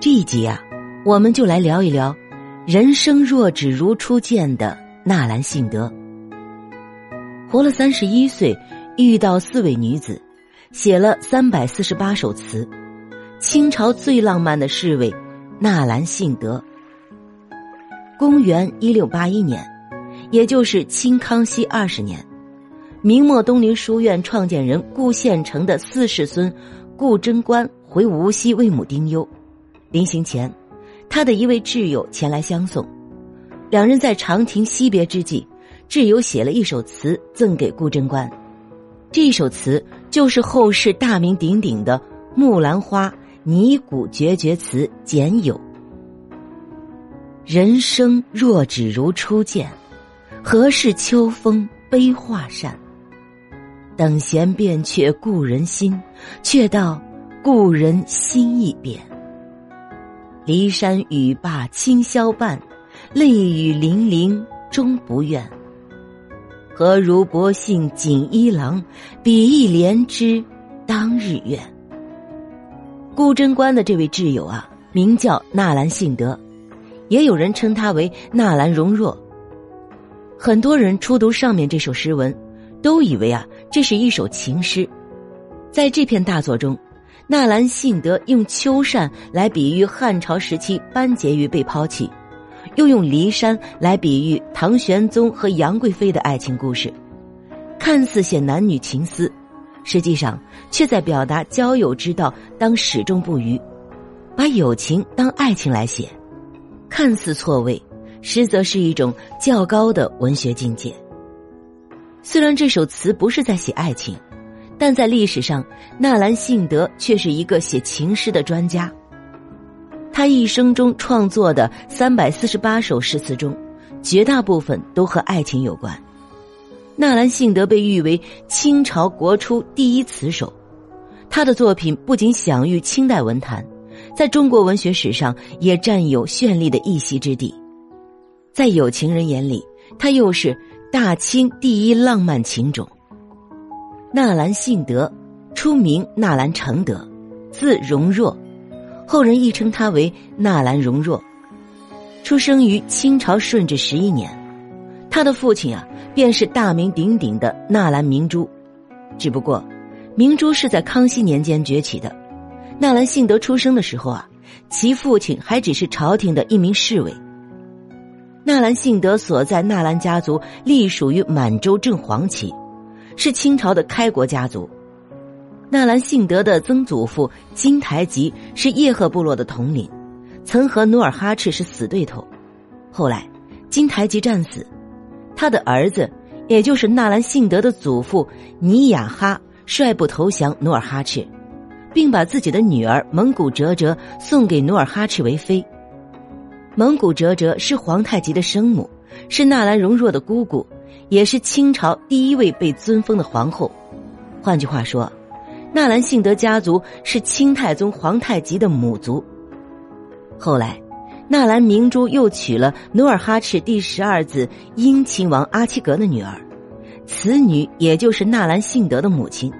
这一集啊，我们就来聊一聊人生若只如初见的纳兰性德。活了三十一岁，遇到四位女子，写了三百四十八首词。清朝最浪漫的侍卫纳兰性德。公元一六八一年，也就是清康熙二十年，明末东林书院创建人顾宪成的四世孙顾贞观回无锡为母丁忧，临行前，他的一位挚友前来相送，两人在长亭惜别之际，挚友写了一首词赠给顾贞观，这首词就是后世大名鼎鼎的《木兰花》拟古绝绝词简有。人生若只如初见，何事秋风悲画扇？等闲变却故人心，却道故人心易变。骊山语罢清宵半，泪雨霖铃终不怨。何如薄幸锦衣郎，比翼连枝当日愿。顾贞观的这位挚友啊，名叫纳兰性德。也有人称他为纳兰容若。很多人初读上面这首诗文，都以为啊这是一首情诗。在这篇大作中，纳兰性德用秋扇来比喻汉朝时期班婕妤被抛弃，又用骊山来比喻唐玄宗和杨贵妃的爱情故事，看似写男女情思，实际上却在表达交友之道当始终不渝，把友情当爱情来写。看似错位，实则是一种较高的文学境界。虽然这首词不是在写爱情，但在历史上，纳兰性德却是一个写情诗的专家。他一生中创作的三百四十八首诗词中，绝大部分都和爱情有关。纳兰性德被誉为清朝国初第一词手，他的作品不仅享誉清代文坛。在中国文学史上也占有绚丽的一席之地，在有情人眼里，他又是大清第一浪漫情种。纳兰性德，初名纳兰承德，字容若，后人亦称他为纳兰容若。出生于清朝顺治十一年，他的父亲啊，便是大名鼎鼎的纳兰明珠，只不过，明珠是在康熙年间崛起的。纳兰性德出生的时候啊，其父亲还只是朝廷的一名侍卫。纳兰性德所在纳兰家族隶属于满洲正黄旗，是清朝的开国家族。纳兰性德的曾祖父金台吉是叶赫部落的统领，曾和努尔哈赤是死对头。后来金台吉战死，他的儿子，也就是纳兰性德的祖父尼雅哈率部投降努尔哈赤。并把自己的女儿蒙古哲哲送给努尔哈赤为妃。蒙古哲哲是皇太极的生母，是纳兰容若的姑姑，也是清朝第一位被尊封的皇后。换句话说，纳兰性德家族是清太宗皇太极的母族。后来，纳兰明珠又娶了努尔哈赤第十二子英亲王阿七格的女儿，此女也就是纳兰性德的母亲。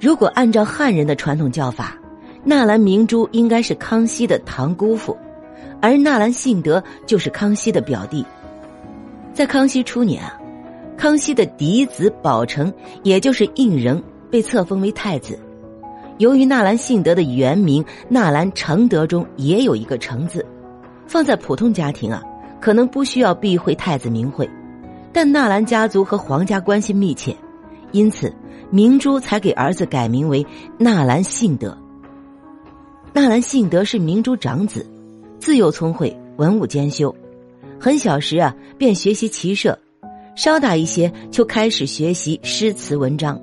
如果按照汉人的传统叫法，纳兰明珠应该是康熙的堂姑父，而纳兰性德就是康熙的表弟。在康熙初年啊，康熙的嫡子宝成，也就是胤禛，被册封为太子。由于纳兰性德的原名纳兰承德中也有一个“承”字，放在普通家庭啊，可能不需要避讳太子名讳，但纳兰家族和皇家关系密切，因此。明珠才给儿子改名为纳兰性德。纳兰性德是明珠长子，自幼聪慧，文武兼修。很小时啊，便学习骑射；稍大一些，就开始学习诗词文章。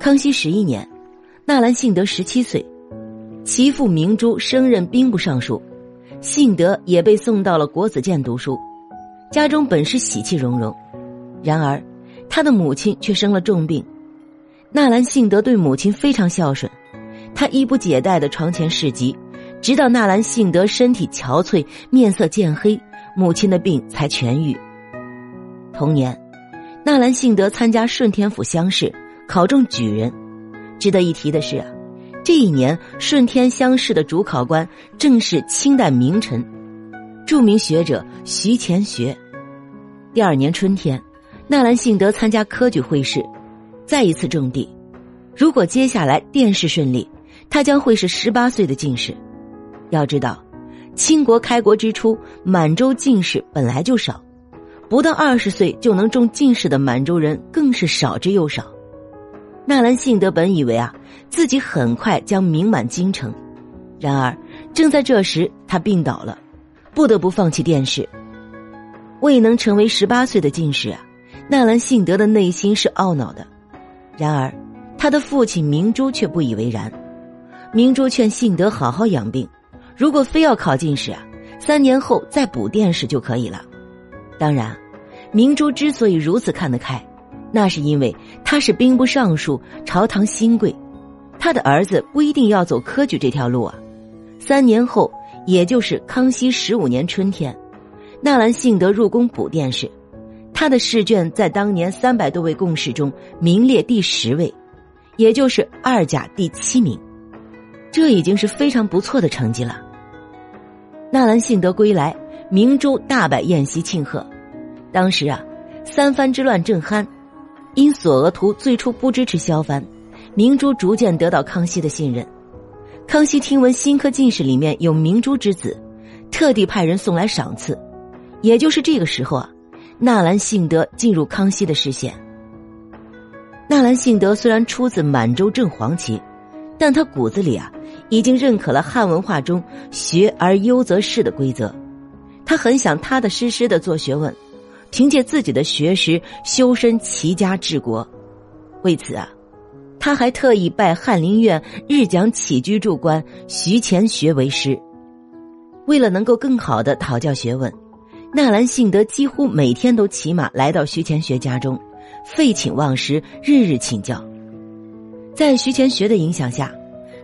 康熙十一年，纳兰性德十七岁，其父明珠升任兵部尚书，性德也被送到了国子监读书。家中本是喜气融融，然而他的母亲却生了重病。纳兰性德对母亲非常孝顺，他衣不解带的床前侍疾，直到纳兰性德身体憔悴、面色渐黑，母亲的病才痊愈。同年，纳兰性德参加顺天府乡试，考中举人。值得一提的是啊，这一年，顺天乡试的主考官正是清代名臣、著名学者徐乾学。第二年春天，纳兰性德参加科举会试，再一次中第。如果接下来殿试顺利，他将会是十八岁的进士。要知道，清国开国之初，满洲进士本来就少，不到二十岁就能中进士的满洲人更是少之又少。纳兰性德本以为啊，自己很快将名满京城，然而正在这时，他病倒了，不得不放弃殿试。未能成为十八岁的进士啊，纳兰性德的内心是懊恼的。然而，他的父亲明珠却不以为然。明珠劝信德好好养病，如果非要考进士啊，三年后再补殿试就可以了。当然，明珠之所以如此看得开。那是因为他是兵部尚书、朝堂新贵，他的儿子不一定要走科举这条路啊。三年后，也就是康熙十五年春天，纳兰性德入宫补殿试，他的试卷在当年三百多位贡士中名列第十位，也就是二甲第七名，这已经是非常不错的成绩了。纳兰性德归来，明珠大摆宴席庆贺。当时啊，三藩之乱正酣。因索额图最初不支持萧藩，明珠逐渐得到康熙的信任。康熙听闻新科进士里面有明珠之子，特地派人送来赏赐。也就是这个时候啊，纳兰性德进入康熙的视线。纳兰性德虽然出自满洲正黄旗，但他骨子里啊已经认可了汉文化中“学而优则仕”的规则，他很想踏踏实实的做学问。凭借自己的学识修身齐家治国，为此啊，他还特意拜翰林院日讲起居注官徐乾学为师。为了能够更好的讨教学问，纳兰性德几乎每天都骑马来到徐乾学家中，废寝忘食，日日请教。在徐乾学的影响下，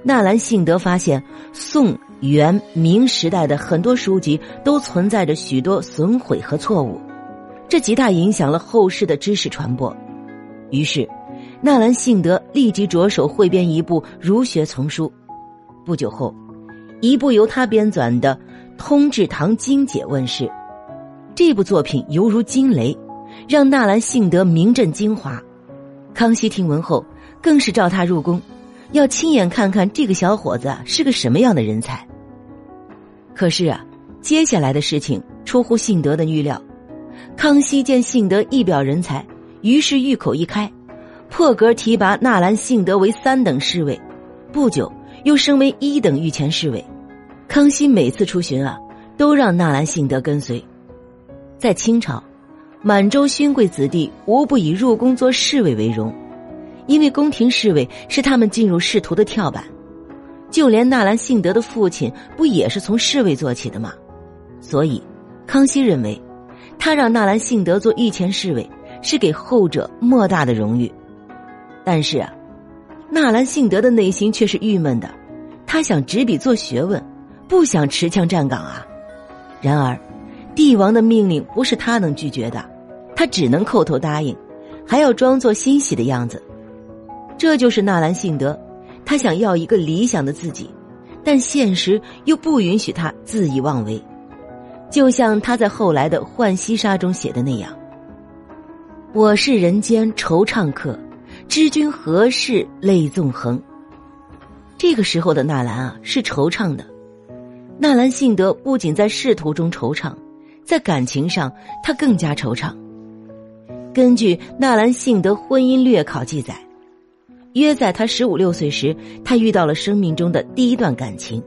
纳兰性德发现宋、元、明时代的很多书籍都存在着许多损毁和错误。这极大影响了后世的知识传播，于是，纳兰性德立即着手汇编一部儒学丛书。不久后，一部由他编纂的《通志堂经解》问世。这部作品犹如惊雷，让纳兰性德名震京华。康熙听闻后，更是召他入宫，要亲眼看看这个小伙子是个什么样的人才。可是啊，接下来的事情出乎信德的预料。康熙见信德一表人才，于是玉口一开，破格提拔纳兰性德为三等侍卫，不久又升为一等御前侍卫。康熙每次出巡啊，都让纳兰性德跟随。在清朝，满洲勋贵子弟无不以入宫做侍卫为荣，因为宫廷侍卫是他们进入仕途的跳板。就连纳兰性德的父亲不也是从侍卫做起的吗？所以，康熙认为。他让纳兰性德做御前侍卫，是给后者莫大的荣誉。但是啊，纳兰性德的内心却是郁闷的，他想执笔做学问，不想持枪站岗啊。然而，帝王的命令不是他能拒绝的，他只能叩头答应，还要装作欣喜的样子。这就是纳兰性德，他想要一个理想的自己，但现实又不允许他恣意妄为。就像他在后来的《浣溪沙》中写的那样：“我是人间惆怅客，知君何事泪纵横。”这个时候的纳兰啊，是惆怅的。纳兰性德不仅在仕途中惆怅，在感情上他更加惆怅。根据《纳兰性德婚姻略考》记载，约在他十五六岁时，他遇到了生命中的第一段感情，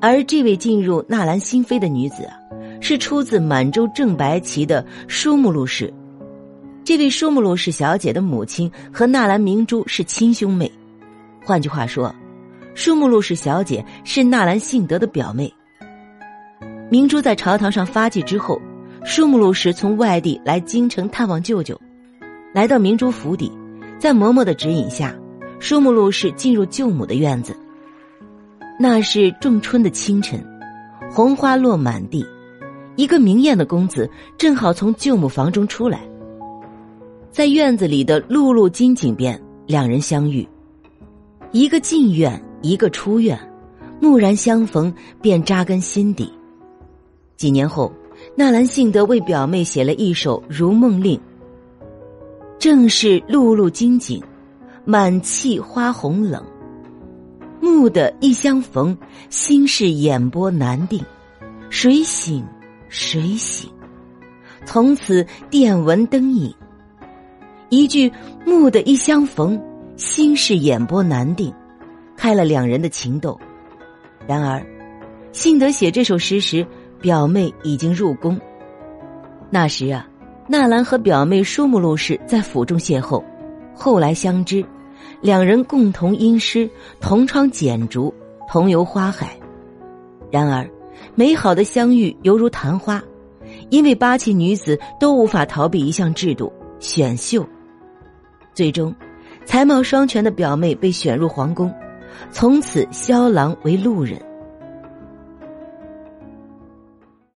而这位进入纳兰心扉的女子啊。是出自满洲正白旗的舒木禄氏，这位舒木禄氏小姐的母亲和纳兰明珠是亲兄妹，换句话说，舒木禄氏小姐是纳兰性德的表妹。明珠在朝堂上发迹之后，舒木禄氏从外地来京城探望舅舅，来到明珠府邸，在嬷嬷的指引下，舒木禄氏进入舅母的院子。那是仲春的清晨，红花落满地。一个明艳的公子正好从舅母房中出来，在院子里的露露金井边，两人相遇。一个进院，一个出院，蓦然相逢，便扎根心底。几年后，纳兰性德为表妹写了一首《如梦令》，正是碌碌金井，满气花红冷。蓦的一相逢，心事眼波难定，谁醒谁醒？从此电文灯影。一句“蓦的一相逢，心事眼波难定”，开了两人的情窦。然而，幸得写这首诗时，表妹已经入宫。那时啊，纳兰和表妹舒木路氏在府中邂逅，后来相知。两人共同吟诗，同窗剪烛，同游花海。然而，美好的相遇犹如昙花，因为八旗女子都无法逃避一项制度——选秀。最终，才貌双全的表妹被选入皇宫，从此萧郎为路人。